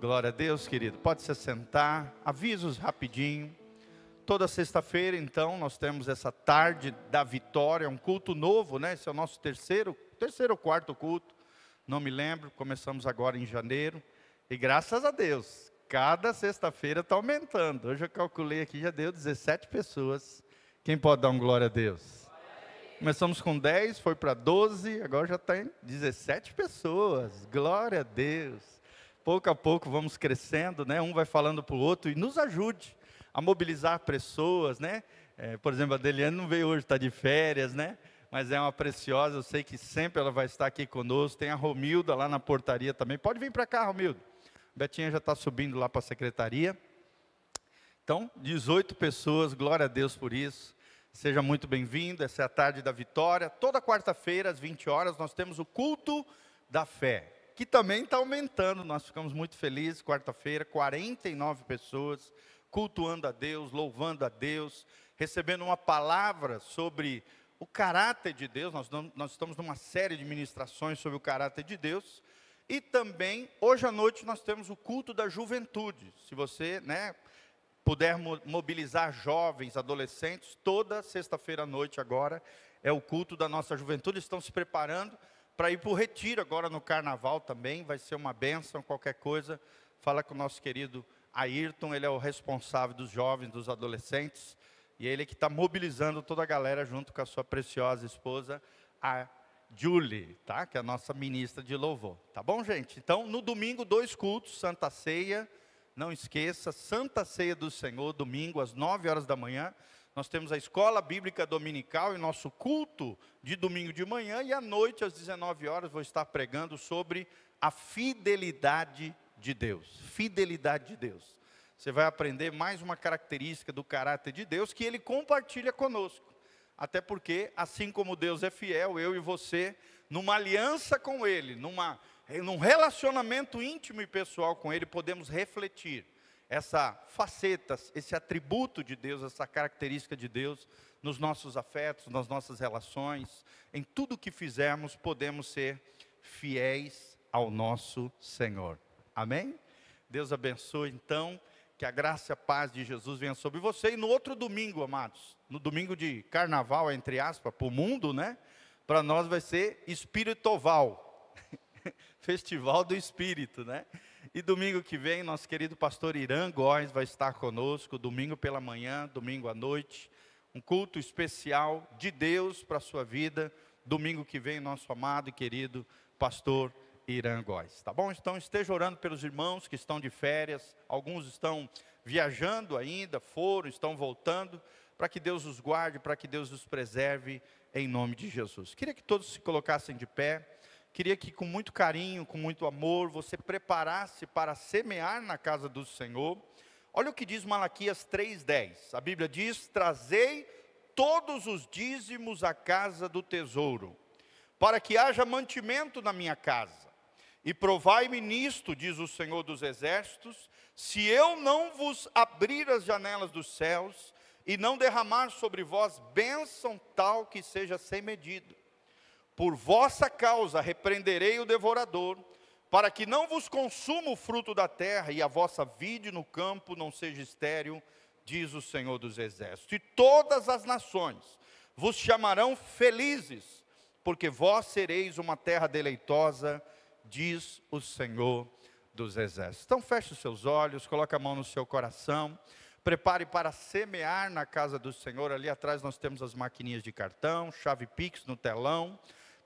Glória a Deus, querido. Pode se sentar. Avisos rapidinho. Toda sexta-feira, então, nós temos essa tarde da vitória, um culto novo, né? Esse é o nosso terceiro, terceiro ou quarto culto. Não me lembro. Começamos agora em janeiro. E graças a Deus, cada sexta-feira está aumentando. Hoje eu calculei aqui, já deu 17 pessoas. Quem pode dar um glória a Deus? Começamos com 10, foi para 12, agora já está em 17 pessoas. Glória a Deus. Pouco a pouco vamos crescendo, né? Um vai falando para o outro e nos ajude a mobilizar pessoas, né? É, por exemplo, a Deliane não veio hoje, está de férias, né? Mas é uma preciosa, eu sei que sempre ela vai estar aqui conosco. Tem a Romilda lá na portaria também. Pode vir para cá, Romilda. Betinha já está subindo lá para a secretaria. Então, 18 pessoas, glória a Deus por isso. Seja muito bem-vindo, essa é a tarde da vitória. Toda quarta-feira, às 20 horas, nós temos o culto da fé, que também está aumentando. Nós ficamos muito felizes. Quarta-feira, 49 pessoas cultuando a Deus, louvando a Deus, recebendo uma palavra sobre o caráter de Deus. Nós, nós estamos numa série de ministrações sobre o caráter de Deus. E também, hoje à noite, nós temos o culto da juventude. Se você, né, puder mobilizar jovens, adolescentes, toda sexta-feira à noite agora é o culto da nossa juventude. Estão se preparando para ir para o retiro agora no carnaval também. Vai ser uma benção, qualquer coisa. Fala com o nosso querido Ayrton, ele é o responsável dos jovens, dos adolescentes. E ele é que está mobilizando toda a galera junto com a sua preciosa esposa, a Julie, tá? Que é a nossa ministra de louvor. Tá bom, gente? Então, no domingo, dois cultos, Santa Ceia não esqueça, Santa Ceia do Senhor, domingo às 9 horas da manhã. Nós temos a escola bíblica dominical e nosso culto de domingo de manhã e à noite às 19 horas vou estar pregando sobre a fidelidade de Deus. Fidelidade de Deus. Você vai aprender mais uma característica do caráter de Deus que ele compartilha conosco. Até porque, assim como Deus é fiel, eu e você, numa aliança com Ele, numa num relacionamento íntimo e pessoal com Ele, podemos refletir essa faceta, esse atributo de Deus, essa característica de Deus nos nossos afetos, nas nossas relações, em tudo que fizermos, podemos ser fiéis ao nosso Senhor. Amém? Deus abençoe então, que a graça e a paz de Jesus venha sobre você. E no outro domingo, amados, no domingo de carnaval, entre aspas, para o mundo, né? Para nós vai ser espiritual. Festival do Espírito, né? E domingo que vem, nosso querido pastor Irã Góes vai estar conosco, domingo pela manhã, domingo à noite, um culto especial de Deus para a sua vida. Domingo que vem, nosso amado e querido pastor Irã Góes, tá bom? Então esteja orando pelos irmãos que estão de férias, alguns estão viajando ainda, foram, estão voltando, para que Deus os guarde, para que Deus os preserve, em nome de Jesus. Queria que todos se colocassem de pé. Queria que com muito carinho, com muito amor, você preparasse para semear na casa do Senhor. Olha o que diz Malaquias 3:10. A Bíblia diz: "Trazei todos os dízimos à casa do tesouro, para que haja mantimento na minha casa. E provai-me nisto, diz o Senhor dos exércitos, se eu não vos abrir as janelas dos céus e não derramar sobre vós bênção tal que seja sem medida. Por vossa causa repreenderei o devorador, para que não vos consuma o fruto da terra e a vossa vide no campo não seja estéril, diz o Senhor dos Exércitos. E todas as nações vos chamarão felizes, porque vós sereis uma terra deleitosa, diz o Senhor dos Exércitos. Então feche os seus olhos, coloque a mão no seu coração. Prepare para semear na casa do Senhor. Ali atrás nós temos as maquininhas de cartão, chave Pix no telão.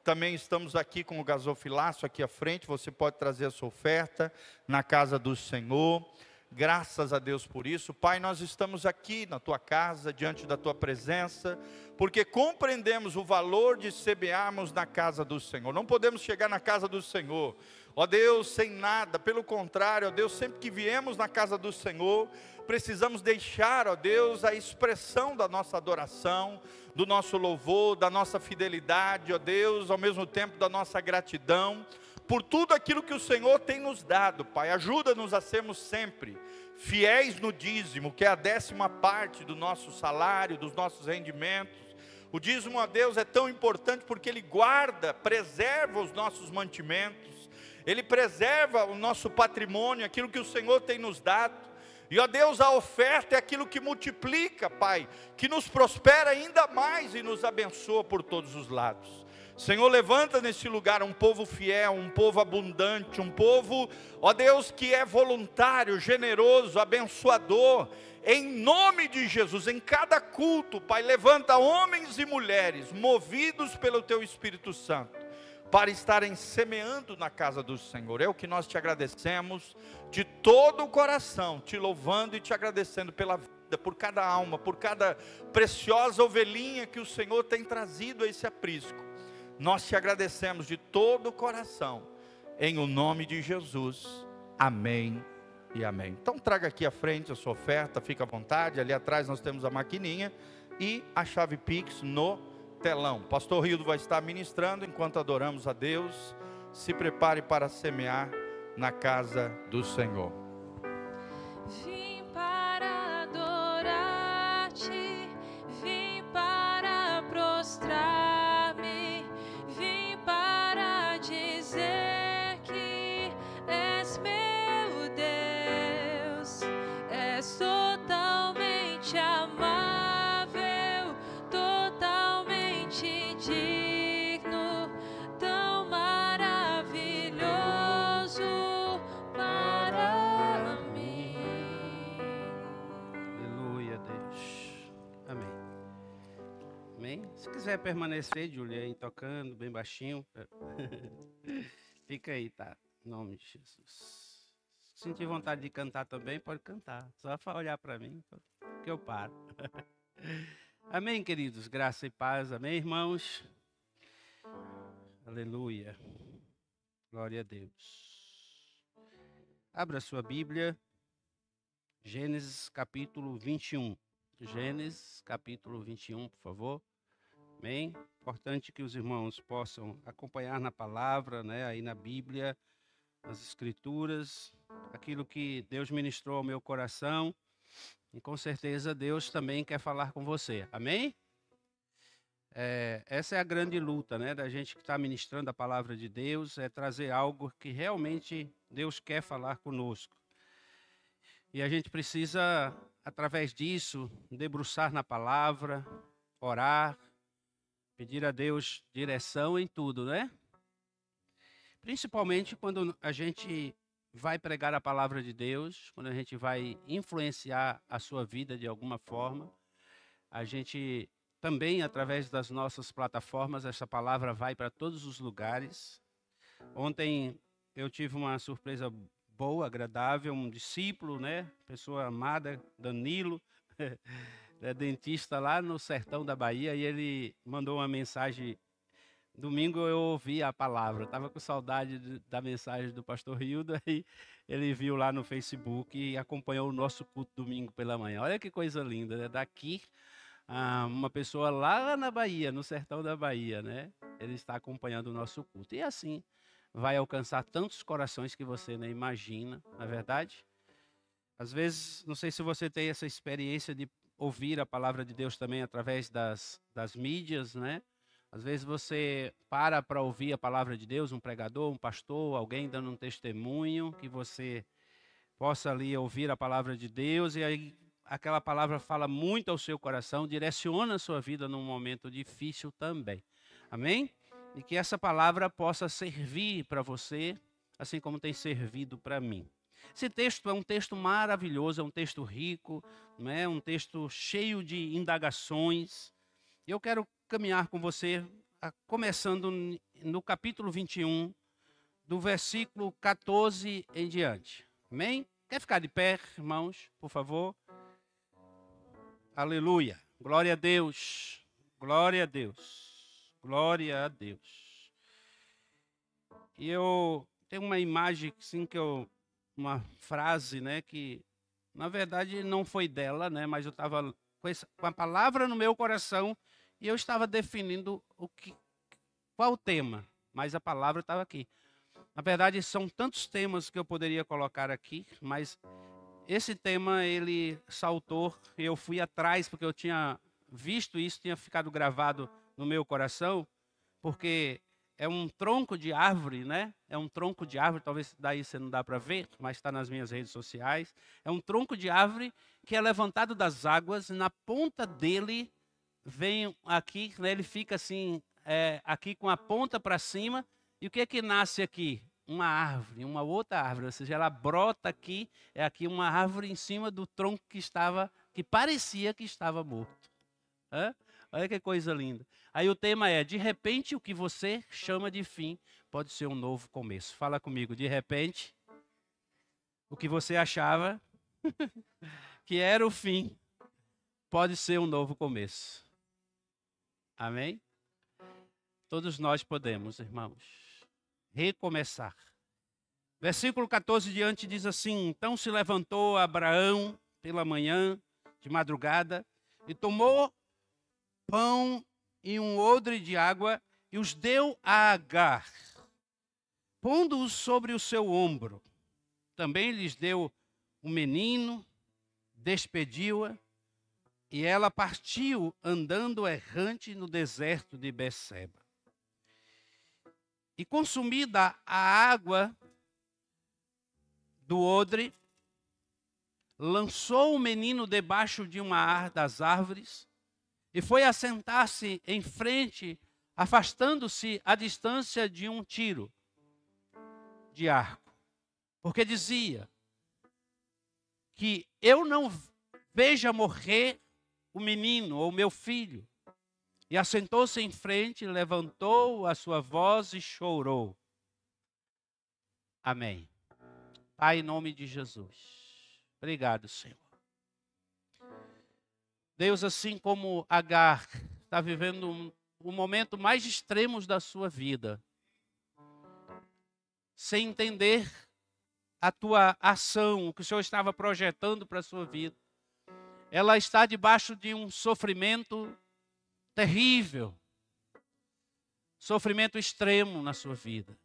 Também estamos aqui com o gasofilaço aqui à frente. Você pode trazer a sua oferta na casa do Senhor. Graças a Deus por isso. Pai, nós estamos aqui na tua casa, diante da tua presença, porque compreendemos o valor de semearmos na casa do Senhor. Não podemos chegar na casa do Senhor, ó Deus, sem nada. Pelo contrário, ó Deus, sempre que viemos na casa do Senhor, precisamos deixar, ó Deus, a expressão da nossa adoração do nosso louvor, da nossa fidelidade, ó Deus, ao mesmo tempo da nossa gratidão, por tudo aquilo que o Senhor tem nos dado, Pai. Ajuda-nos a sermos sempre fiéis no dízimo, que é a décima parte do nosso salário, dos nossos rendimentos. O dízimo a Deus é tão importante porque ele guarda, preserva os nossos mantimentos Ele preserva o nosso patrimônio, aquilo que o Senhor tem nos dado. E ó Deus, a oferta é aquilo que multiplica, Pai, que nos prospera ainda mais e nos abençoa por todos os lados. Senhor, levanta nesse lugar um povo fiel, um povo abundante, um povo, ó Deus, que é voluntário, generoso, abençoador, em nome de Jesus, em cada culto, Pai, levanta homens e mulheres movidos pelo Teu Espírito Santo para estarem semeando na casa do Senhor. É o que nós te agradecemos de todo o coração, te louvando e te agradecendo pela vida, por cada alma, por cada preciosa ovelhinha que o Senhor tem trazido a esse aprisco. Nós te agradecemos de todo o coração, em o nome de Jesus. Amém e amém. Então traga aqui à frente a sua oferta, fica à vontade. Ali atrás nós temos a maquininha e a chave Pix no telão. Pastor Rildo vai estar ministrando enquanto adoramos a Deus. Se prepare para semear na casa do Senhor. Quiser permanecer, Julia, aí tocando bem baixinho, fica aí, tá? Em nome de Jesus. Se sentir vontade de cantar também, pode cantar. Só olhar para mim, que eu paro. Amém, queridos? Graça e paz. Amém, irmãos? Aleluia. Glória a Deus. Abra sua Bíblia. Gênesis capítulo 21. Gênesis capítulo 21, por favor. Amém? Importante que os irmãos possam acompanhar na palavra, né, aí na Bíblia, nas Escrituras, aquilo que Deus ministrou ao meu coração. E com certeza Deus também quer falar com você. Amém? É, essa é a grande luta, né, da gente que está ministrando a palavra de Deus, é trazer algo que realmente Deus quer falar conosco. E a gente precisa, através disso, debruçar na palavra, orar, pedir a Deus direção em tudo, né? Principalmente quando a gente vai pregar a palavra de Deus, quando a gente vai influenciar a sua vida de alguma forma, a gente também, através das nossas plataformas, essa palavra vai para todos os lugares. Ontem eu tive uma surpresa boa, agradável, um discípulo, né? Pessoa amada, Danilo, é dentista lá no sertão da Bahia, e ele mandou uma mensagem. Domingo eu ouvi a palavra, estava com saudade de- da mensagem do pastor Hildo, aí ele viu lá no Facebook e acompanhou o nosso culto domingo pela manhã. Olha que coisa linda, né? Daqui, ah, uma pessoa lá na Bahia, no sertão da Bahia, né? Ele está acompanhando o nosso culto. E assim, vai alcançar tantos corações que você nem imagina, na é verdade? Às vezes, não sei se você tem essa experiência de ouvir a palavra de Deus também através das, das mídias, né? Às vezes você para para ouvir a palavra de Deus, um pregador, um pastor, alguém dando um testemunho, que você possa ali ouvir a palavra de Deus e aí aquela palavra fala muito ao seu coração, direciona a sua vida num momento difícil também. Amém? E que essa palavra possa servir para você, assim como tem servido para mim. Esse texto é um texto maravilhoso, é um texto rico, não é? um texto cheio de indagações. Eu quero caminhar com você, a- começando no capítulo 21, do versículo 14 em diante. Amém? Quer ficar de pé, irmãos, por favor? Aleluia. Glória a Deus. Glória a Deus. Glória a Deus. E eu tenho uma imagem assim que eu uma frase, né, que na verdade não foi dela, né, mas eu estava com, a palavra no meu coração e eu estava definindo o que qual o tema, mas a palavra estava aqui. Na verdade, são tantos temas que eu poderia colocar aqui, mas esse tema ele saltou eu fui atrás porque eu tinha visto isso, tinha ficado gravado no meu coração, porque é um tronco de árvore, né? É um tronco de árvore, talvez daí você não dá para ver, mas está nas minhas redes sociais. É um tronco de árvore que é levantado das águas, na ponta dele vem aqui, né, ele fica assim, é, aqui com a ponta para cima. E o que é que nasce aqui? Uma árvore, uma outra árvore, ou seja, ela brota aqui, é aqui uma árvore em cima do tronco que estava, que parecia que estava morto. Hã? Olha que coisa linda. Aí o tema é: de repente, o que você chama de fim pode ser um novo começo. Fala comigo, de repente, o que você achava que era o fim pode ser um novo começo. Amém? Todos nós podemos, irmãos, recomeçar. Versículo 14 diante diz assim: Então se levantou Abraão pela manhã, de madrugada, e tomou pão e um odre de água e os deu a Agar, pondo-os sobre o seu ombro. Também lhes deu um menino, despediu-a, e ela partiu andando errante no deserto de Beceba. E consumida a água do odre, lançou o menino debaixo de uma das árvores e foi assentar-se em frente, afastando-se a distância de um tiro de arco. Porque dizia que eu não veja morrer o menino ou meu filho. E assentou-se em frente, levantou a sua voz e chorou. Amém. Pai, em nome de Jesus. Obrigado, Senhor. Deus, assim como Agar está vivendo um, momento mais extremos da sua vida, sem entender a tua ação, o que o Senhor estava projetando para a sua vida. Ela está debaixo de um sofrimento terrível, sofrimento extremo na sua vida.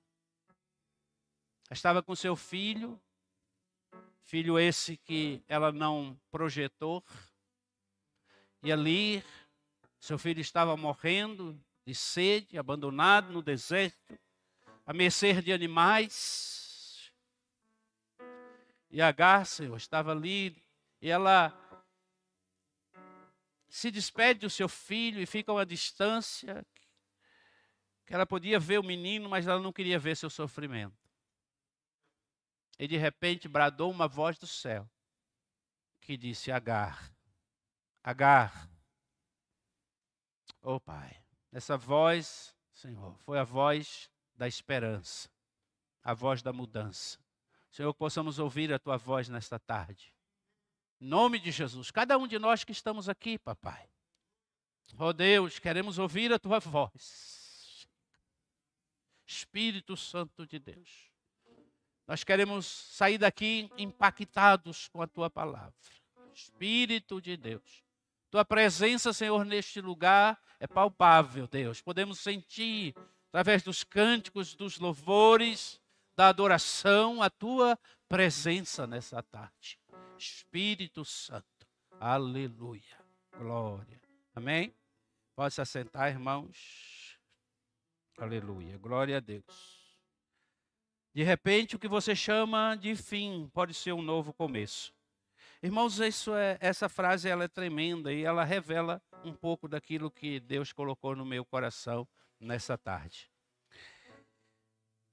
Estava com seu filho, filho esse que ela não projetou, e ali, seu filho estava morrendo de sede, abandonado no deserto, a mercê de animais. E Agar, Senhor, estava ali e ela se despede do seu filho e fica a uma distância que ela podia ver o menino, mas ela não queria ver seu sofrimento. E de repente bradou uma voz do céu que disse: Agar, Agar. Oh, Pai, essa voz, Senhor, foi a voz da esperança, a voz da mudança. Senhor, que possamos ouvir a tua voz nesta tarde. Em nome de Jesus, cada um de nós que estamos aqui, papai. Oh Deus, queremos ouvir a tua voz. Espírito Santo de Deus. Nós queremos sair daqui impactados com a tua palavra. Espírito de Deus. Tua presença, Senhor, neste lugar é palpável, Deus. Podemos sentir, através dos cânticos, dos louvores, da adoração, a tua presença nessa tarde. Espírito Santo. Aleluia. Glória. Amém? Pode se assentar, irmãos. Aleluia. Glória a Deus. De repente, o que você chama de fim pode ser um novo começo. Irmãos, isso é, essa frase ela é tremenda e ela revela um pouco daquilo que Deus colocou no meu coração nessa tarde.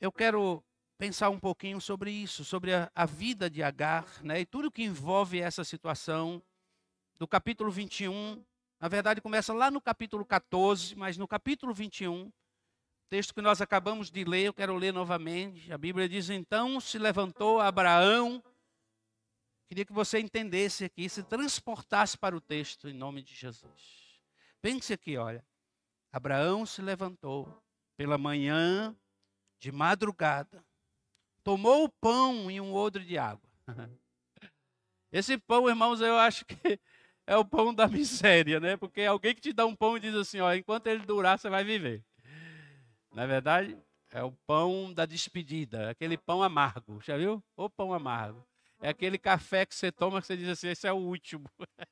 Eu quero pensar um pouquinho sobre isso, sobre a, a vida de Agar, né, e tudo que envolve essa situação do capítulo 21. Na verdade, começa lá no capítulo 14, mas no capítulo 21, texto que nós acabamos de ler, eu quero ler novamente. A Bíblia diz: Então se levantou Abraão Queria que você entendesse aqui, se transportasse para o texto em nome de Jesus. Pense aqui, olha. Abraão se levantou pela manhã, de madrugada, tomou o pão e um odre de água. Esse pão, irmãos, eu acho que é o pão da miséria, né? Porque alguém que te dá um pão e diz assim, ó, enquanto ele durar, você vai viver. Na é verdade, é o pão da despedida, aquele pão amargo, já viu? O pão amargo. É aquele café que você toma que você diz assim: esse é o último.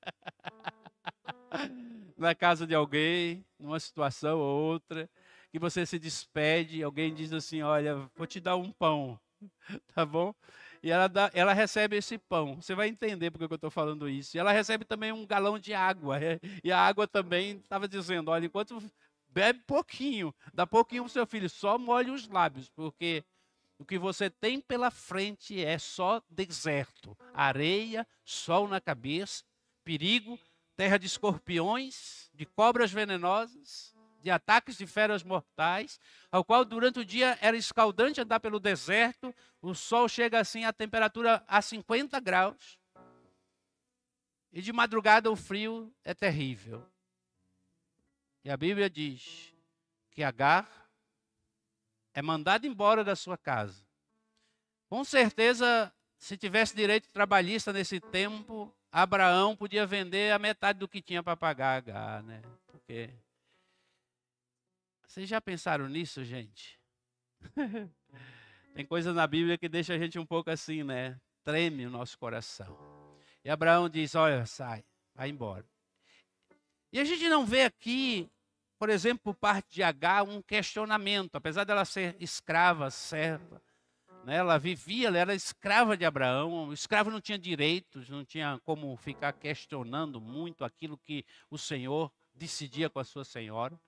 Na casa de alguém, numa situação ou outra. que você se despede, alguém diz assim: Olha, vou te dar um pão, tá bom? E ela, dá, ela recebe esse pão. Você vai entender porque eu estou falando isso. E ela recebe também um galão de água. é, E a água também estava dizendo: Olha, enquanto bebe pouquinho, dá pouquinho para o seu filho, só molhe os lábios, porque o que você tem pela frente é só deserto, areia, sol na cabeça, perigo, terra de escorpiões, de cobras venenosas, de ataques de feras mortais, ao qual durante o dia era escaldante andar pelo deserto, o sol chega assim a temperatura a 50 graus, e de madrugada o frio é terrível. E a Bíblia diz que Agar é mandada embora da sua casa. Com certeza, se tivesse direito trabalhista nesse tempo, Abraão podia vender a metade do que tinha para pagar Agar, né? Porque vocês já pensaram nisso, gente? Tem coisa na Bíblia que deixa a gente um pouco assim, né? Treme o nosso coração. E Abraão diz: Olha, sai, vai embora. E a gente não vê aqui, por exemplo, por parte de H, um questionamento, apesar dela ser escrava, serva. Né? Ela vivia, ela era escrava de Abraão. O escravo não tinha direitos, não tinha como ficar questionando muito aquilo que o Senhor decidia com a sua senhora.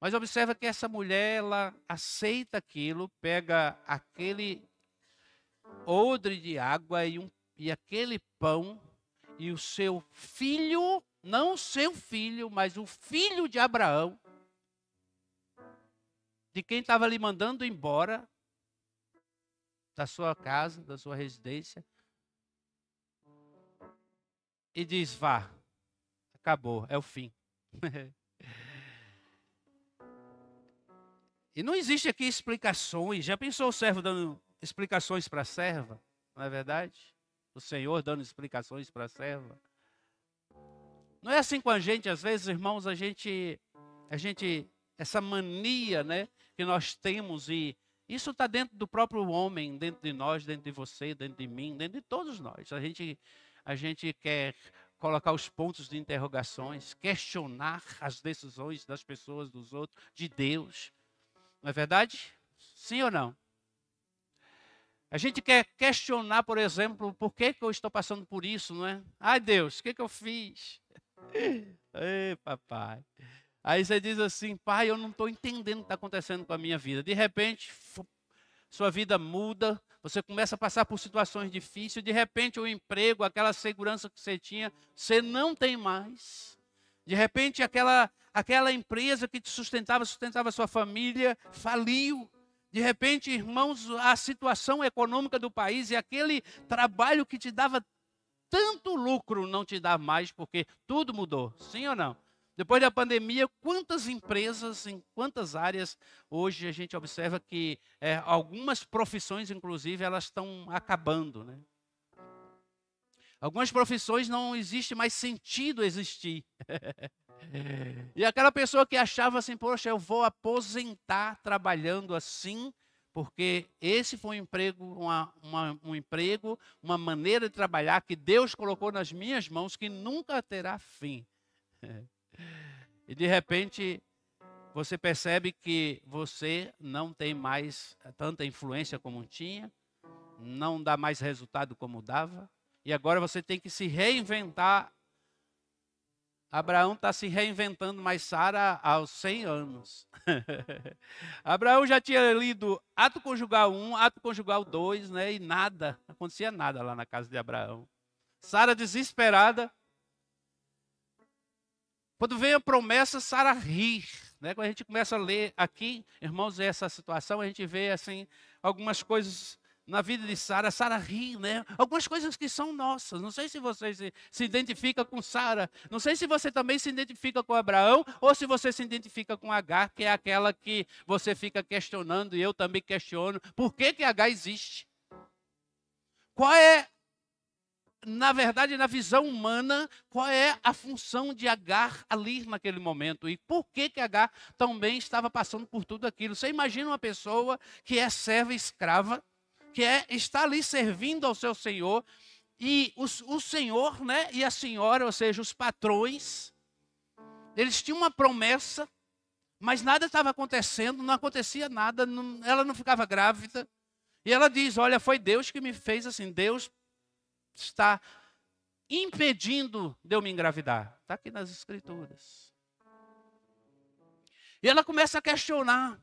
Mas observa que essa mulher, ela aceita aquilo, pega aquele odre de água e, um, e aquele pão, e o seu filho, não seu filho, mas o filho de Abraão, de quem estava lhe mandando embora da sua casa, da sua residência, e diz: vá, acabou, é o fim. E não existe aqui explicações. Já pensou o servo dando explicações para a serva? Não é verdade? O Senhor dando explicações para a serva. Não é assim com a gente, às vezes, irmãos, a gente, a gente, essa mania, né, que nós temos e isso está dentro do próprio homem, dentro de nós, dentro de você, dentro de mim, dentro de todos nós. A gente, a gente quer colocar os pontos de interrogações, questionar as decisões das pessoas, dos outros, de Deus. Não é verdade? Sim ou não? A gente quer questionar, por exemplo, por que, que eu estou passando por isso, não é? Ai, Deus, o que, que eu fiz? Ei, papai. Aí você diz assim, pai, eu não estou entendendo o que está acontecendo com a minha vida. De repente, sua vida muda, você começa a passar por situações difíceis, de repente o emprego, aquela segurança que você tinha, você não tem mais. De repente, aquela, aquela empresa que te sustentava, sustentava sua família, faliu. De repente, irmãos, a situação econômica do país e aquele trabalho que te dava tanto lucro não te dá mais, porque tudo mudou. Sim ou não? Depois da pandemia, quantas empresas, em quantas áreas, hoje a gente observa que é, algumas profissões, inclusive, elas estão acabando. Né? Algumas profissões não existe mais sentido existir. e aquela pessoa que achava assim, poxa, eu vou aposentar trabalhando assim, porque esse foi um emprego, uma, uma, um emprego, uma maneira de trabalhar que Deus colocou nas minhas mãos que nunca terá fim. e de repente você percebe que você não tem mais tanta influência como tinha, não dá mais resultado como dava, e agora você tem que se reinventar. Abraão está se reinventando, mas Sara aos 100 anos. Abraão já tinha lido ato conjugal 1, ato conjugal 2, né? E nada, acontecia nada lá na casa de Abraão. Sara desesperada. Quando vem a promessa, Sara ri. Né? Quando a gente começa a ler aqui, irmãos, essa situação, a gente vê assim algumas coisas na vida de Sara, Sara ri, né? Algumas coisas que são nossas. Não sei se você se, se identifica com Sara. Não sei se você também se identifica com Abraão ou se você se identifica com Agar, que é aquela que você fica questionando e eu também questiono. Por que que Agar existe? Qual é na verdade, na visão humana, qual é a função de Agar ali naquele momento e por que que Agar também estava passando por tudo aquilo. Você imagina uma pessoa que é serva escrava, que é estar ali servindo ao seu Senhor, e os, o Senhor né, e a senhora, ou seja, os patrões, eles tinham uma promessa, mas nada estava acontecendo, não acontecia nada, não, ela não ficava grávida. E ela diz: Olha, foi Deus que me fez assim, Deus está impedindo de eu me engravidar. Está aqui nas Escrituras. E ela começa a questionar.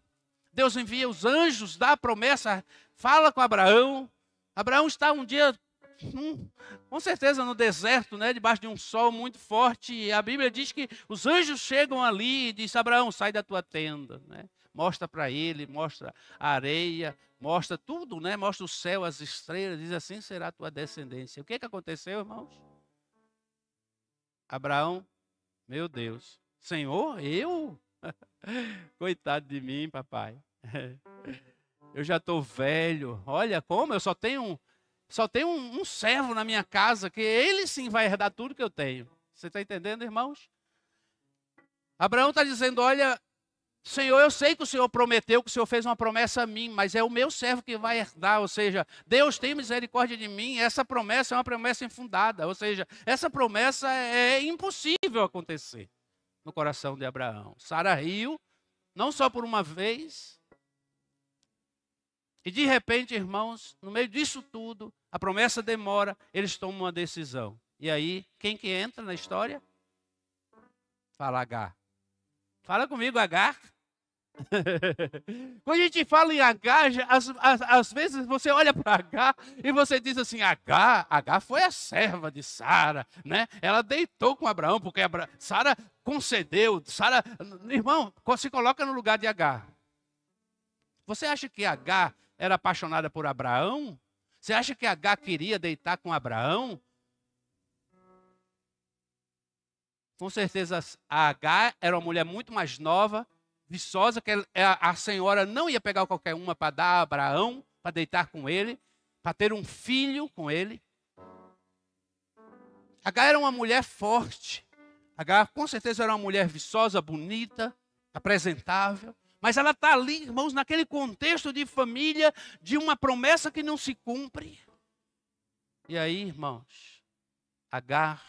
Deus envia os anjos, dá a promessa, fala com Abraão. Abraão está um dia, hum, com certeza, no deserto, né, debaixo de um sol muito forte. E a Bíblia diz que os anjos chegam ali e diz: Abraão, sai da tua tenda. Né? Mostra para ele, mostra a areia, mostra tudo, né? mostra o céu, as estrelas. Diz assim será a tua descendência. O que, que aconteceu, irmãos? Abraão, meu Deus, Senhor, eu? Coitado de mim, papai. Eu já estou velho. Olha como eu só tenho, só tenho um, um, servo na minha casa que ele sim vai herdar tudo que eu tenho. Você está entendendo, irmãos? Abraão está dizendo: Olha, Senhor, eu sei que o Senhor prometeu, que o Senhor fez uma promessa a mim, mas é o meu servo que vai herdar. Ou seja, Deus tem misericórdia de mim. Essa promessa é uma promessa infundada. Ou seja, essa promessa é impossível acontecer no coração de Abraão. Sara riu, não só por uma vez. E de repente, irmãos, no meio disso tudo, a promessa demora, eles tomam uma decisão. E aí, quem que entra na história? Fala H. Fala comigo, H. Quando a gente fala em H, às, vezes você olha para H e você diz assim: H, H foi a serva de Sara, né? Ela deitou com Abraão, porque Abra... Sara concedeu. Sara, irmão, se coloca no lugar de H. Você acha que H era apaixonada por Abraão? Você acha que H queria deitar com Abraão? Com certeza a H era uma mulher muito mais nova, viçosa, que a senhora não ia pegar qualquer uma para dar a Abraão, para deitar com ele, para ter um filho com ele. H era uma mulher forte. H com certeza era uma mulher viçosa, bonita, apresentável. Mas ela está ali, irmãos, naquele contexto de família, de uma promessa que não se cumpre. E aí, irmãos, Agar,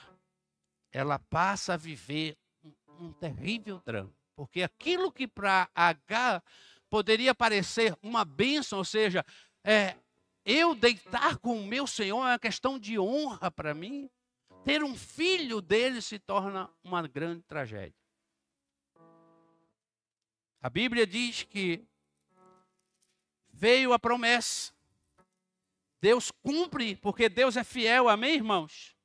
ela passa a viver um, um terrível drama. Porque aquilo que para H poderia parecer uma bênção, ou seja, é, eu deitar com o meu Senhor é uma questão de honra para mim. Ter um filho dele se torna uma grande tragédia. A Bíblia diz que veio a promessa. Deus cumpre, porque Deus é fiel, amém, irmãos?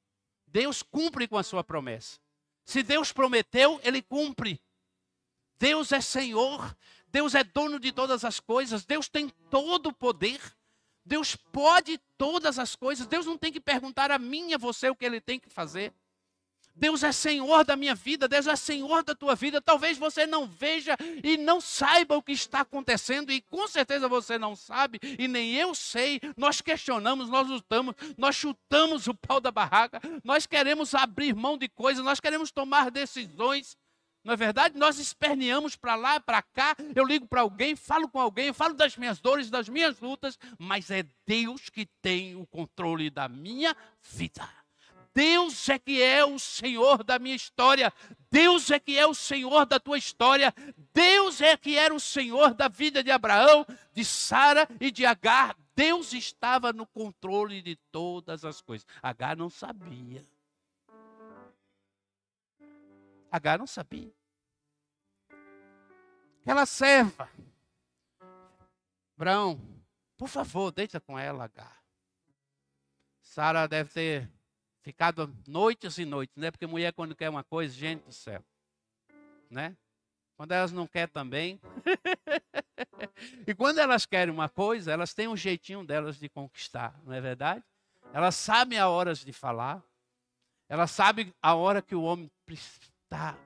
Deus cumpre com a sua promessa. Se Deus prometeu, ele cumpre. Deus é Senhor, Deus é dono de todas as coisas, Deus tem todo o poder, Deus pode todas as coisas, Deus não tem que perguntar a mim e a você o que ele tem que fazer. Deus é Senhor da minha vida, Deus é Senhor da tua vida. Talvez você não veja e não saiba o que está acontecendo, e com certeza você não sabe, e nem eu sei. Nós questionamos, nós lutamos, nós chutamos o pau da barraca, nós queremos abrir mão de coisas, nós queremos tomar decisões. Não é verdade? Nós esperneamos para lá, para cá. Eu ligo para alguém, falo com alguém, falo das minhas dores, das minhas lutas, mas é Deus que tem o controle da minha vida. Deus é que é o Senhor da minha história. Deus é que é o Senhor da tua história. Deus é que era o Senhor da vida de Abraão, de Sara e de Agar. Deus estava no controle de todas as coisas. Agar não sabia. Agar não sabia. Aquela serva. Abraão, por favor, deita com ela, Agar. Sara deve ter ficado noites e noites, né? Porque mulher quando quer uma coisa, gente do céu, né? Quando elas não querem também. e quando elas querem uma coisa, elas têm um jeitinho delas de conquistar, não é verdade? Elas sabem a horas de falar. Elas sabem a hora que o homem está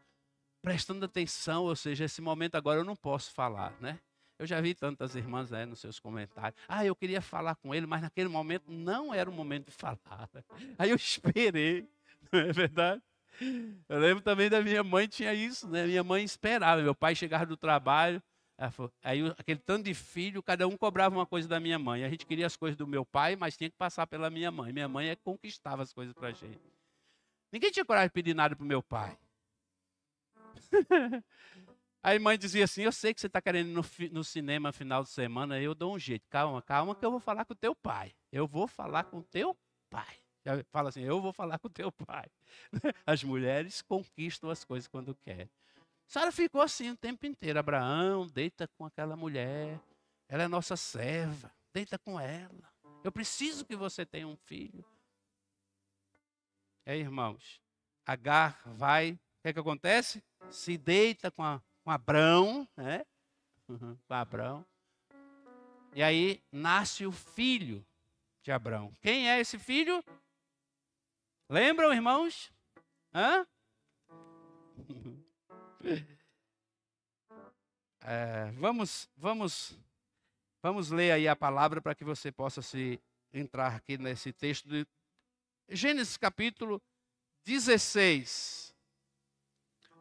prestando atenção, ou seja, esse momento agora eu não posso falar, né? Eu já vi tantas irmãs né, nos seus comentários. Ah, eu queria falar com ele, mas naquele momento não era o momento de falar. Aí eu esperei, não é verdade? Eu lembro também da minha mãe, tinha isso, né? Minha mãe esperava. Meu pai chegava do trabalho, aí aquele tanto de filho, cada um cobrava uma coisa da minha mãe. A gente queria as coisas do meu pai, mas tinha que passar pela minha mãe. Minha mãe é conquistava as coisas para a gente. Ninguém tinha coragem de pedir nada para o meu pai. Aí mãe dizia assim: Eu sei que você está querendo ir no, no cinema final de semana, eu dou um jeito. Calma, calma, que eu vou falar com o teu pai. Eu vou falar com o teu pai. Já fala assim: Eu vou falar com o teu pai. As mulheres conquistam as coisas quando querem. Sara ficou assim o tempo inteiro. Abraão, deita com aquela mulher. Ela é nossa serva. Deita com ela. Eu preciso que você tenha um filho. É, irmãos. Agar vai. O que, é que acontece? Se deita com, a, com Abrão, né? Uhum, com Abrão. E aí nasce o filho de Abrão. Quem é esse filho? Lembram, irmãos? Hã? É, vamos, vamos, vamos ler aí a palavra para que você possa se entrar aqui nesse texto de Gênesis capítulo 16.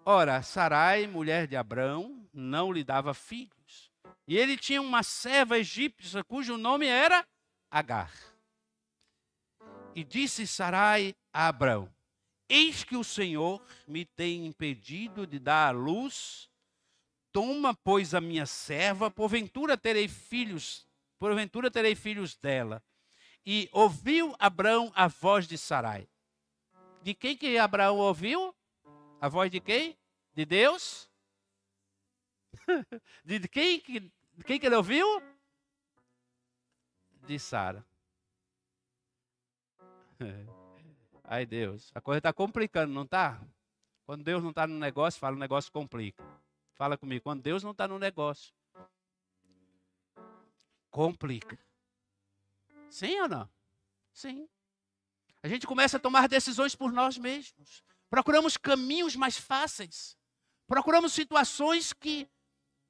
Ora, Sarai, mulher de Abrão, não lhe dava filhos. E ele tinha uma serva egípcia cujo nome era Agar. E disse Sarai a Abrão: Eis que o Senhor me tem impedido de dar à luz. Toma, pois, a minha serva, porventura terei filhos, porventura terei filhos dela. E ouviu Abrão a voz de Sarai. De quem que Abraão ouviu? A voz de quem? De Deus? De quem que, de quem que ele ouviu? De Sara. Ai, Deus. A coisa está complicando, não está? Quando Deus não está no negócio, fala, o negócio complica. Fala comigo. Quando Deus não está no negócio, complica. Sim ou não? Sim. A gente começa a tomar decisões por nós mesmos. Procuramos caminhos mais fáceis. Procuramos situações que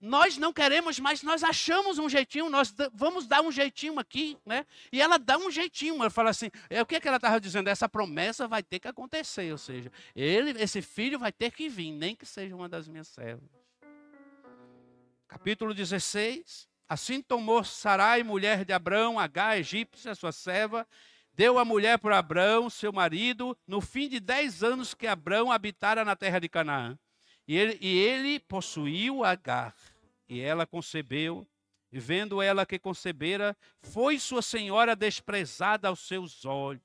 nós não queremos, mas nós achamos um jeitinho, nós vamos dar um jeitinho aqui, né? E ela dá um jeitinho, ela fala assim, é, o que, é que ela estava dizendo? Essa promessa vai ter que acontecer, ou seja, ele, esse filho vai ter que vir, nem que seja uma das minhas servas. Capítulo 16. Assim tomou Sarai, mulher de Abrão, H, egípcia, sua serva, deu a mulher para Abrão, seu marido, no fim de dez anos que Abrão habitara na terra de Canaã. E ele, e ele possuiu Agar, e ela concebeu, e vendo ela que concebera, foi sua senhora desprezada aos seus olhos.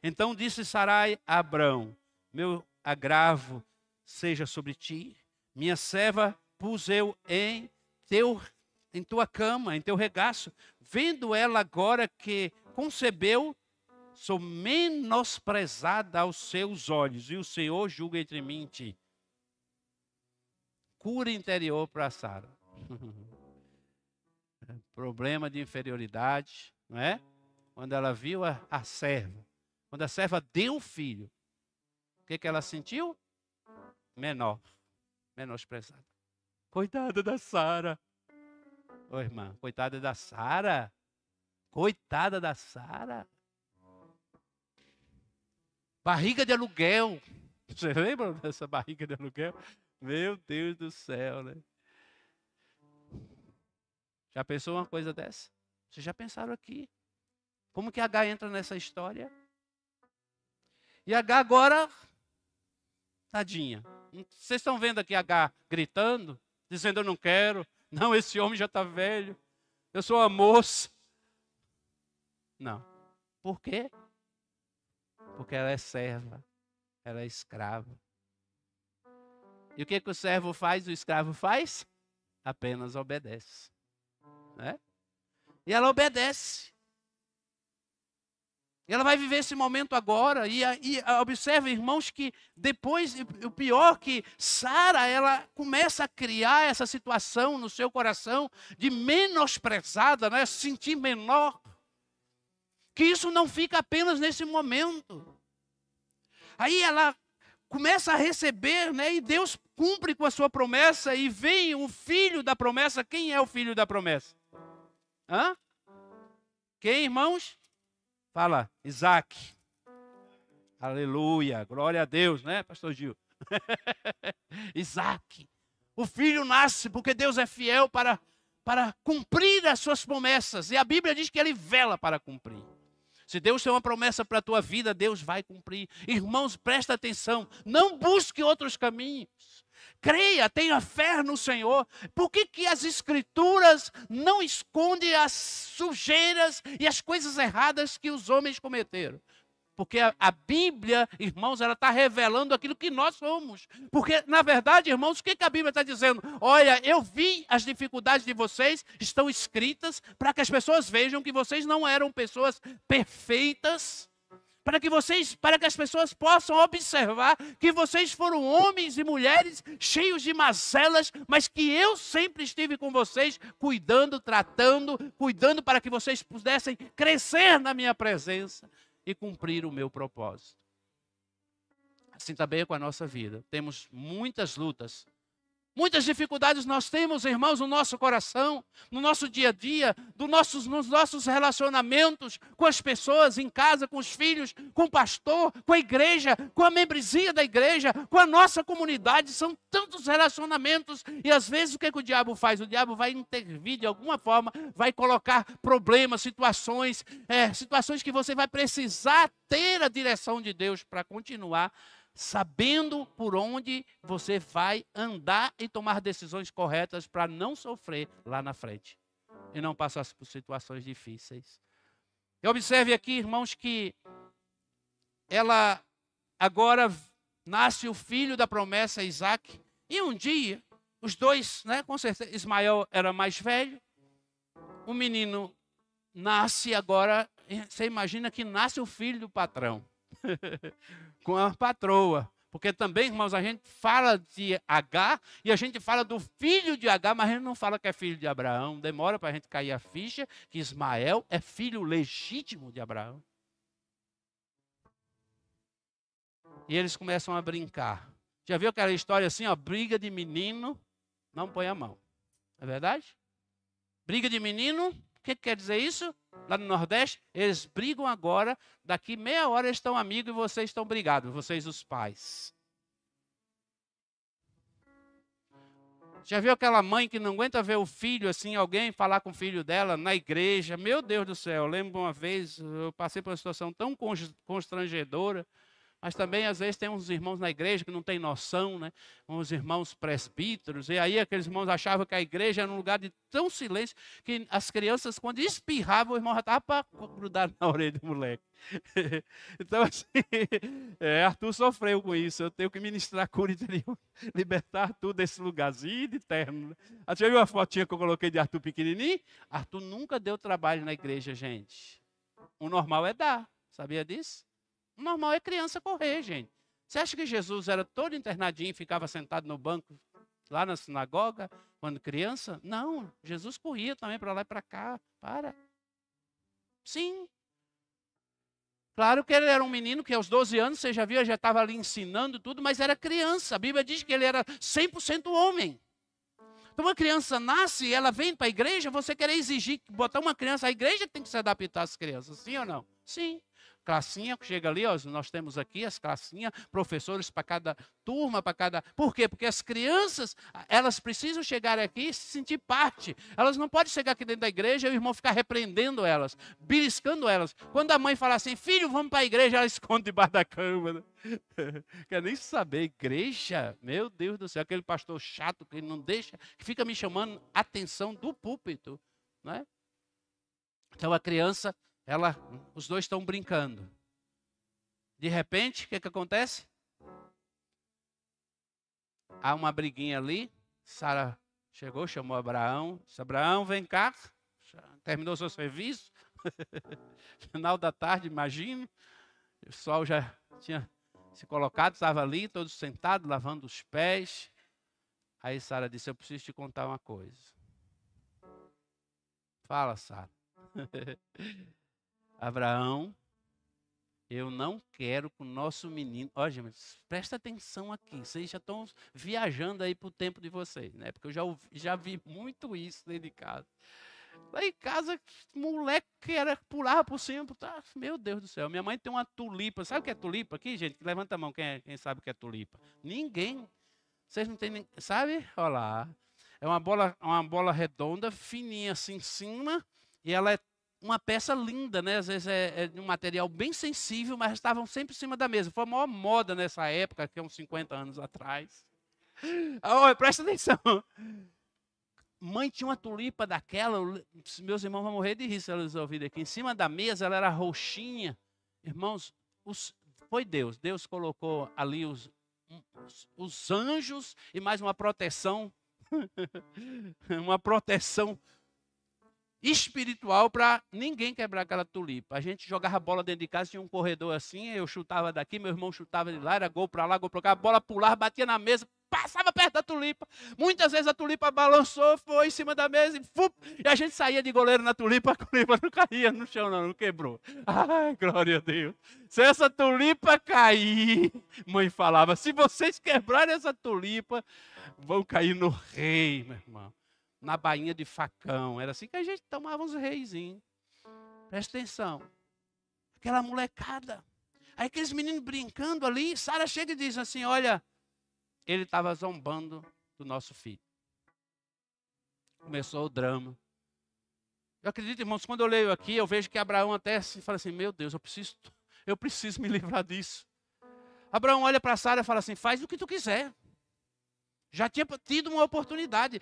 Então disse Sarai a Abrão: Meu agravo seja sobre ti, minha serva pus eu em teu em tua cama, em teu regaço. Vendo ela agora que concebeu, sou menosprezada aos seus olhos, e o Senhor julga entre mim e ti. Cura interior para Sara. Problema de inferioridade, não é? Quando ela viu a, a serva, quando a serva deu o filho, o que, que ela sentiu? Menor, menosprezada. Coitada da Sara. Ô irmã, coitada da Sara. Coitada da Sara. Barriga de aluguel. Você lembra dessa barriga de aluguel? Meu Deus do céu, né? Já pensou uma coisa dessa? Vocês já pensaram aqui? Como que H entra nessa história? E H agora, tadinha. Vocês estão vendo aqui H gritando, dizendo eu não quero, não, esse homem já está velho, eu sou uma moça. Não. Por quê? Porque ela é serva, ela é escrava. E o que, que o servo faz, o escravo faz? Apenas obedece. Né? E ela obedece. E ela vai viver esse momento agora. E, e observe, irmãos, que depois, o pior que Sara, ela começa a criar essa situação no seu coração de menosprezada, né? se sentir menor. Que isso não fica apenas nesse momento. Aí ela começa a receber, né? E Deus cumpre com a sua promessa e vem o filho da promessa. Quem é o filho da promessa? Hã? Quem, irmãos? Fala, Isaac. Aleluia, glória a Deus, né, pastor Gil? Isaac. O filho nasce porque Deus é fiel para, para cumprir as suas promessas. E a Bíblia diz que ele vela para cumprir. Se Deus tem uma promessa para a tua vida, Deus vai cumprir. Irmãos, presta atenção. Não busque outros caminhos. creia, tenha fé no Senhor. Por que, que as Escrituras não escondem as sujeiras e as coisas erradas que os homens cometeram? Porque a, Bíblia, irmãos, ela está revelando aquilo que nós somos. Porque, na verdade, irmãos, o que, que a Bíblia está dizendo? Olha, eu vi as dificuldades de vocês, estão escritas para que as pessoas vejam que vocês não eram pessoas perfeitas, para que vocês, para que as pessoas possam observar que vocês foram homens e mulheres cheios de mazelas, mas que eu sempre estive com vocês, cuidando, tratando, cuidando para que vocês pudessem crescer na minha presença e cumprir o meu propósito. Assim também é com a nossa vida. Temos muitas lutas, Muitas dificuldades nós temos, irmãos, no nosso coração, no nosso dia a dia, do nossos, nos nossos relacionamentos com as pessoas em casa, com os filhos, com o pastor, com a igreja, com a membresia da igreja, com a nossa comunidade. São tantos relacionamentos e às vezes o que, é que o diabo faz? O diabo vai intervir de alguma forma, vai colocar problemas, situações, é, situações que você vai precisar ter a direção de Deus para continuar sabendo por onde você vai andar e tomar decisões corretas para não sofrer lá na frente e não passar por situações difíceis. E observe aqui, irmãos, que ela agora nasce o filho da promessa, Isaac, e um dia, os dois, né, com certeza, Ismael era mais velho, o menino nasce agora, você imagina que nasce o filho do patrão. Com a patroa. Porque também, irmãos, a gente fala de H e a gente fala do filho de H, mas a gente não fala que é filho de Abraão. Demora para a gente cair a ficha que Ismael é filho legítimo de Abraão. E eles começam a brincar. Já viu aquela história assim, ó, briga de menino, não põe a mão. É verdade? Briga de menino, o que, que quer dizer isso? Lá no Nordeste, eles brigam agora, daqui meia hora eles estão amigos e vocês estão brigados, vocês os pais. Já viu aquela mãe que não aguenta ver o filho assim, alguém falar com o filho dela na igreja? Meu Deus do céu, eu lembro uma vez, eu passei por uma situação tão constrangedora. Mas também, às vezes, tem uns irmãos na igreja que não têm noção, né? Uns irmãos presbíteros. E aí, aqueles irmãos achavam que a igreja era um lugar de tão silêncio que as crianças, quando espirravam, o irmão já estava para grudar na orelha do moleque. então, assim, é, Arthur sofreu com isso. Eu tenho que ministrar cura interior, libertar Arthur desse lugarzinho de terno. Você viu a fotinha que eu coloquei de Arthur pequenininho? Arthur nunca deu trabalho na igreja, gente. O normal é dar. Sabia disso? O normal é criança correr, gente. Você acha que Jesus era todo internadinho e ficava sentado no banco lá na sinagoga quando criança? Não, Jesus corria também para lá e para cá. Para. Sim. Claro que ele era um menino que aos 12 anos, você já viu, já estava ali ensinando tudo, mas era criança. A Bíblia diz que ele era 100% homem. Então, uma criança nasce, ela vem para a igreja, você quer exigir, botar uma criança, a igreja tem que se adaptar às crianças, sim ou não? Sim classinha, chega ali, ó, nós temos aqui as classinhas, professores para cada turma, para cada. Por quê? Porque as crianças, elas precisam chegar aqui e se sentir parte. Elas não podem chegar aqui dentro da igreja e o irmão ficar repreendendo elas, beliscando elas. Quando a mãe fala assim, filho, vamos para a igreja, ela esconde debaixo da cama. Né? Quer nem saber, igreja, meu Deus do céu, aquele pastor chato que não deixa, que fica me chamando atenção do púlpito, né? Então a criança ela, os dois estão brincando. De repente, o que, que acontece? Há uma briguinha ali. Sara chegou, chamou Abraão. Disse, Abraão, vem cá. Terminou seu serviço. Final da tarde, imagine. O sol já tinha se colocado, estava ali, todos sentados, lavando os pés. Aí Sara disse: Eu preciso te contar uma coisa. Fala, Sara. Abraão, eu não quero que o nosso menino. Olha, gente, presta atenção aqui. Vocês já estão viajando aí para o tempo de vocês, né? Porque eu já, ouvi, já vi muito isso dentro de casa. Lá em casa, moleque era pular por cima. Tá? Meu Deus do céu. Minha mãe tem uma tulipa. Sabe o que é tulipa aqui, gente? Levanta a mão, quem, é, quem sabe o que é tulipa? Ninguém. Vocês não têm. Sabe? Olha lá. É uma bola, uma bola redonda, fininha assim em cima. E ela é uma peça linda, né? Às vezes é, é de um material bem sensível, mas estavam sempre em cima da mesa. Foi a maior moda nessa época, que é uns 50 anos atrás. Olha, presta atenção. Mãe tinha uma tulipa daquela, eu- meus irmãos vão morrer de rir se eles ouvirem aqui. Em cima da mesa ela era roxinha. Irmãos, os- foi Deus. Deus colocou ali os, os, os anjos e mais uma proteção. uma proteção espiritual para ninguém quebrar aquela tulipa. A gente jogava bola dentro de casa, tinha um corredor assim, eu chutava daqui, meu irmão chutava de lá, era gol para lá, gol para cá, a bola pulava, batia na mesa, passava perto da tulipa. Muitas vezes a tulipa balançou, foi em cima da mesa e, fup, e a gente saía de goleiro na tulipa, a tulipa não caía no chão, não, não quebrou. Ai, glória a Deus. Se essa tulipa cair, mãe falava, se vocês quebrarem essa tulipa, vão cair no rei, meu irmão na bainha de facão. Era assim que a gente tomava uns reizinhos. Presta atenção. Aquela molecada. Aí aqueles meninos brincando ali, Sara chega e diz assim: Olha, ele estava zombando do nosso filho. Começou o drama. Eu acredito, irmãos, quando eu leio aqui, eu vejo que Abraão até se fala assim: Meu Deus, eu preciso, eu preciso me livrar disso. Abraão olha para Sara e fala assim: Faz o que tu quiser. Já tinha tido uma oportunidade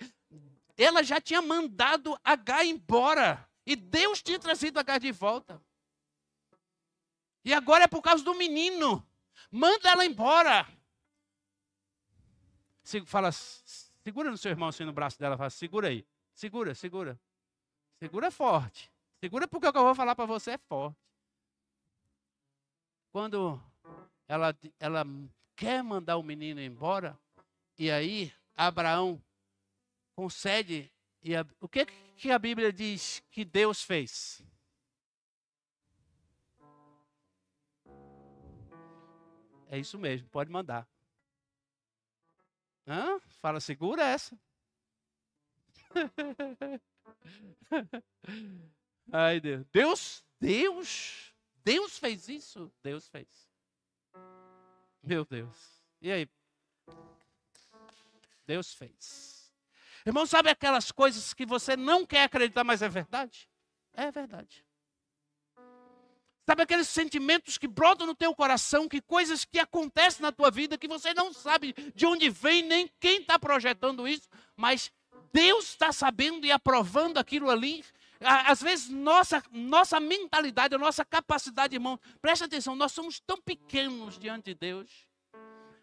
ela já tinha mandado H embora. E Deus tinha trazido H de volta. E agora é por causa do menino. Manda ela embora. Se- Fala, segura no seu irmão assim no braço dela. Fala, segura aí. Segura, segura. Segura forte. Segura porque o que eu vou falar para você é forte. Quando ela, ela quer mandar o menino embora, e aí Abraão concede. E a- o que, que a Bíblia diz que Deus fez? É isso mesmo, pode mandar. Hã? Fala, segura essa. Ai, Deus. Deus, Deus, Deus fez isso? Deus fez. Meu Deus. E aí? Deus fez. Irmão, sabe aquelas coisas que você não quer acreditar, mas é verdade? É verdade. Sabe aqueles sentimentos que brotam no teu coração, que coisas que acontecem na tua vida, que você não sabe de onde vem, nem quem está projetando isso, mas Deus está sabendo e aprovando aquilo ali. Às vezes, nossa, nossa mentalidade, a nossa capacidade, irmão, presta atenção, nós somos tão pequenos diante de Deus.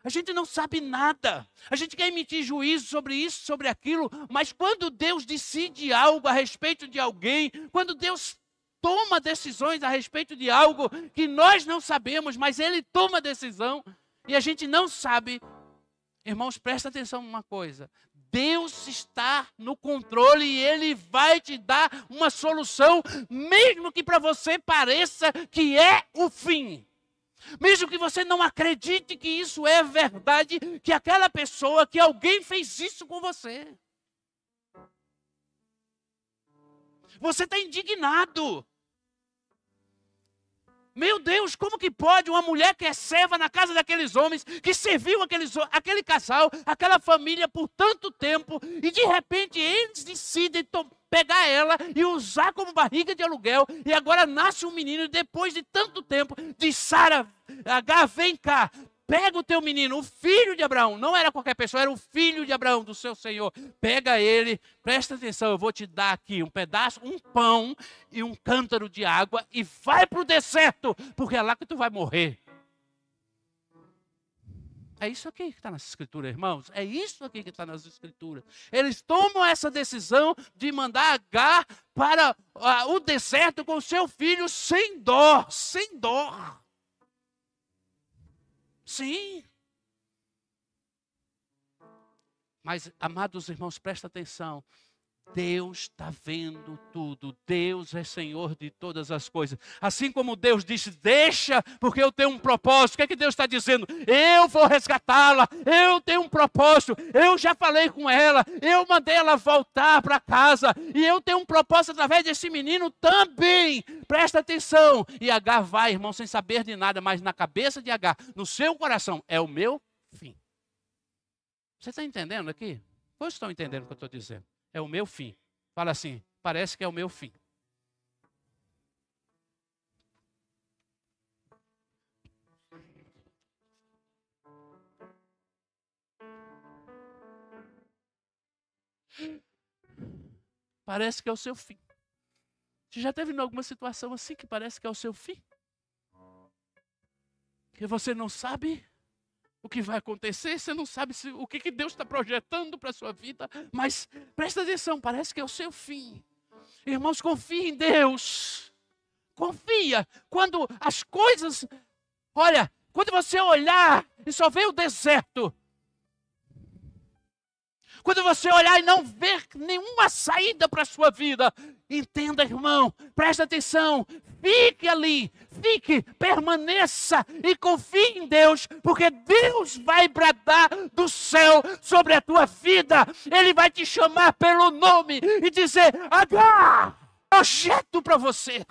A gente não sabe nada. A gente quer emitir juízo sobre isso, sobre aquilo, mas quando Deus decide algo a respeito de alguém, quando Deus toma decisões a respeito de algo que nós não sabemos, mas Ele toma decisão e a gente não sabe, irmãos, presta atenção numa coisa. Deus está no controle e Ele vai te dar uma solução, mesmo que para você pareça que é o fim. Mesmo que você não acredite que isso é verdade, que aquela pessoa, que alguém fez isso com você. Você está indignado. Meu Deus, como que pode uma mulher que é serva na casa daqueles homens, que serviu aqueles, aquele casal, aquela família por tanto tempo, e de repente eles decidem to- pegar ela e usar como barriga de aluguel, e agora nasce um menino, e depois de tanto tempo, diz Sara, H, vem cá, pega o teu menino, o filho de Abraão, não era qualquer pessoa, era o filho de Abraão, do seu Senhor, pega ele, presta atenção, eu vou te dar aqui um pedaço, um pão e um cântaro de água, e vai para o deserto, porque é lá que tu vai morrer. É isso aqui que está nas escrituras, irmãos. É isso aqui que está nas escrituras. Eles tomam essa decisão de mandar Agar para ah, o deserto com seu filho sem dó, sem dó. Sim. Mas, amados irmãos, presta atenção. Deus está vendo tudo. Deus é Senhor de todas as coisas. Assim como Deus disse, deixa, porque eu tenho um propósito. O que é que Deus está dizendo? Eu vou resgatá-la. Eu tenho um propósito. Eu já falei com ela. Eu mandei ela voltar para casa. E eu tenho um propósito através desse menino também. Presta atenção. E H vai, irmão, sem saber de nada, mas na cabeça de H, no seu coração, é o meu fim. Você está entendendo aqui? Vocês estão entendendo o que eu estou dizendo? é o meu fim. Fala assim, parece que é o meu fim. Parece que é o seu fim. Você já teve em alguma situação assim que parece que é o seu fim? Que você não sabe o que vai acontecer, você não sabe se, o que, que Deus está projetando para a sua vida, mas presta atenção, parece que é o seu fim. Irmãos, confie em Deus. Confia. Quando as coisas. Olha, quando você olhar e só vê o deserto, quando você olhar e não ver nenhuma saída para a sua vida, entenda, irmão, presta atenção, fique ali, fique, permaneça e confie em Deus, porque Deus vai bradar do céu sobre a tua vida, Ele vai te chamar pelo nome e dizer: H, projeto para você.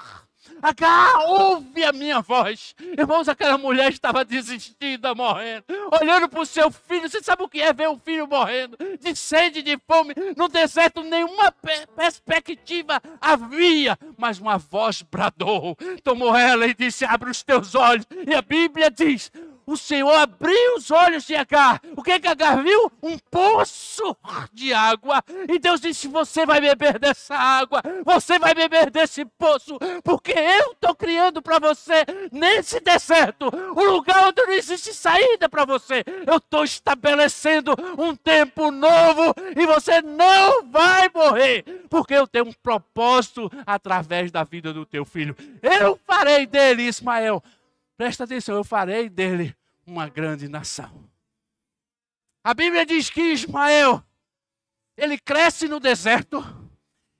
H, ouve a minha voz. Irmãos, aquela mulher estava desistida, morrendo, olhando para o seu filho. Você sabe o que é ver o filho morrendo? De sede, de fome, no deserto, nenhuma perspectiva havia. Mas uma voz bradou, tomou ela e disse: Abre os teus olhos. E a Bíblia diz: o Senhor abriu os olhos de Agar. O que, que Agar viu? Um poço de água. E Deus disse: Você vai beber dessa água, você vai beber desse poço, porque eu estou criando para você nesse deserto um lugar onde não existe saída para você. Eu estou estabelecendo um tempo novo e você não vai morrer, porque eu tenho um propósito através da vida do teu filho. Eu farei dele, Ismael. Presta atenção, eu farei dele uma grande nação. A Bíblia diz que Ismael, ele cresce no deserto,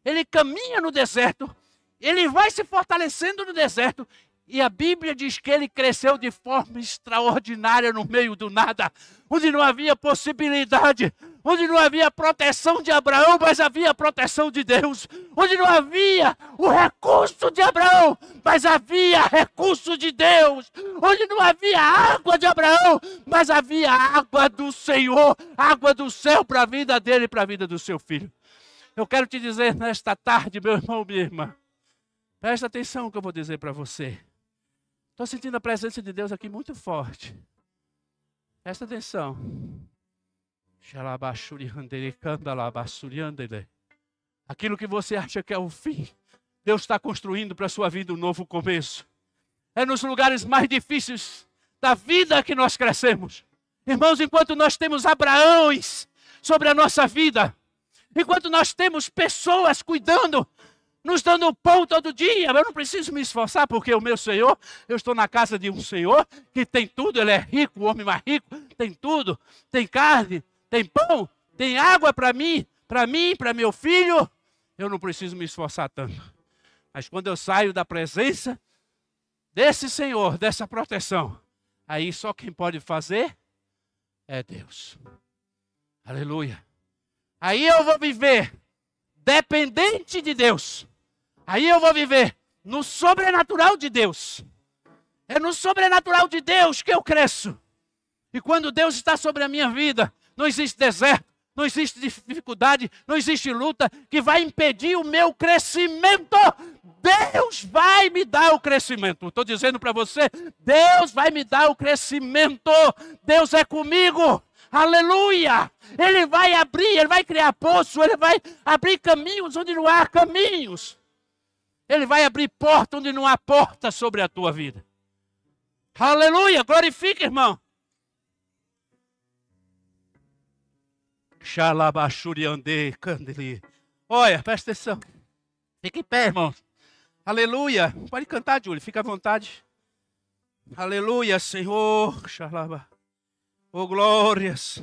ele caminha no deserto, ele vai se fortalecendo no deserto, e a Bíblia diz que ele cresceu de forma extraordinária no meio do nada, onde não havia possibilidade, onde não havia proteção de Abraão, mas havia proteção de Deus, onde não havia o recurso de Abraão, mas havia recurso de Deus, onde não havia água de Abraão, mas havia água do Senhor, água do céu para a vida dele e para a vida do seu filho. Eu quero te dizer nesta tarde, meu irmão, minha irmã, presta atenção no que eu vou dizer para você. Estou sentindo a presença de Deus aqui muito forte. Presta atenção. Aquilo que você acha que é o fim, Deus está construindo para a sua vida um novo começo. É nos lugares mais difíceis da vida que nós crescemos. Irmãos, enquanto nós temos Abraãos sobre a nossa vida, enquanto nós temos pessoas cuidando nos dando pão todo dia. Eu não preciso me esforçar, porque o meu Senhor, eu estou na casa de um Senhor que tem tudo, ele é rico, o homem mais rico, tem tudo, tem carne, tem pão, tem água para mim, para mim, para meu filho. Eu não preciso me esforçar tanto. Mas quando eu saio da presença desse Senhor, dessa proteção, aí só quem pode fazer é Deus. Aleluia. Aí eu vou viver dependente de Deus. Aí eu vou viver no sobrenatural de Deus. É no sobrenatural de Deus que eu cresço. E quando Deus está sobre a minha vida, não existe deserto, não existe dificuldade, não existe luta que vai impedir o meu crescimento. Deus vai me dar o crescimento. Estou dizendo para você, Deus vai me dar o crescimento. Deus é comigo. Aleluia! Ele vai abrir, ele vai criar poço, ele vai abrir caminhos onde não há caminhos. Ele vai abrir porta onde não há porta sobre a tua vida. Aleluia! Glorifica, irmão. Xalabachuriande, candeli. Olha, presta atenção. Fique em pé, irmão. Aleluia. Pode cantar, Júlio, fica à vontade. Aleluia, Senhor. Xalaba. Oh, glórias.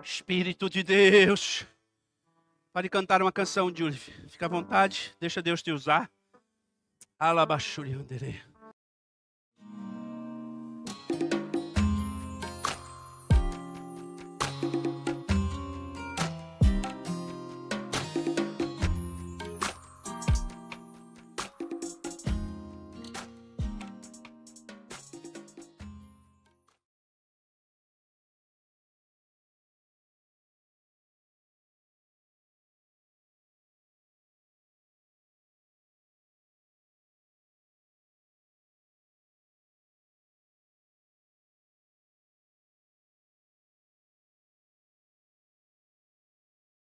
Espírito de Deus. Pode cantar uma canção, Júlio. Fica à vontade. Deixa Deus te usar. Alabaxuriandere.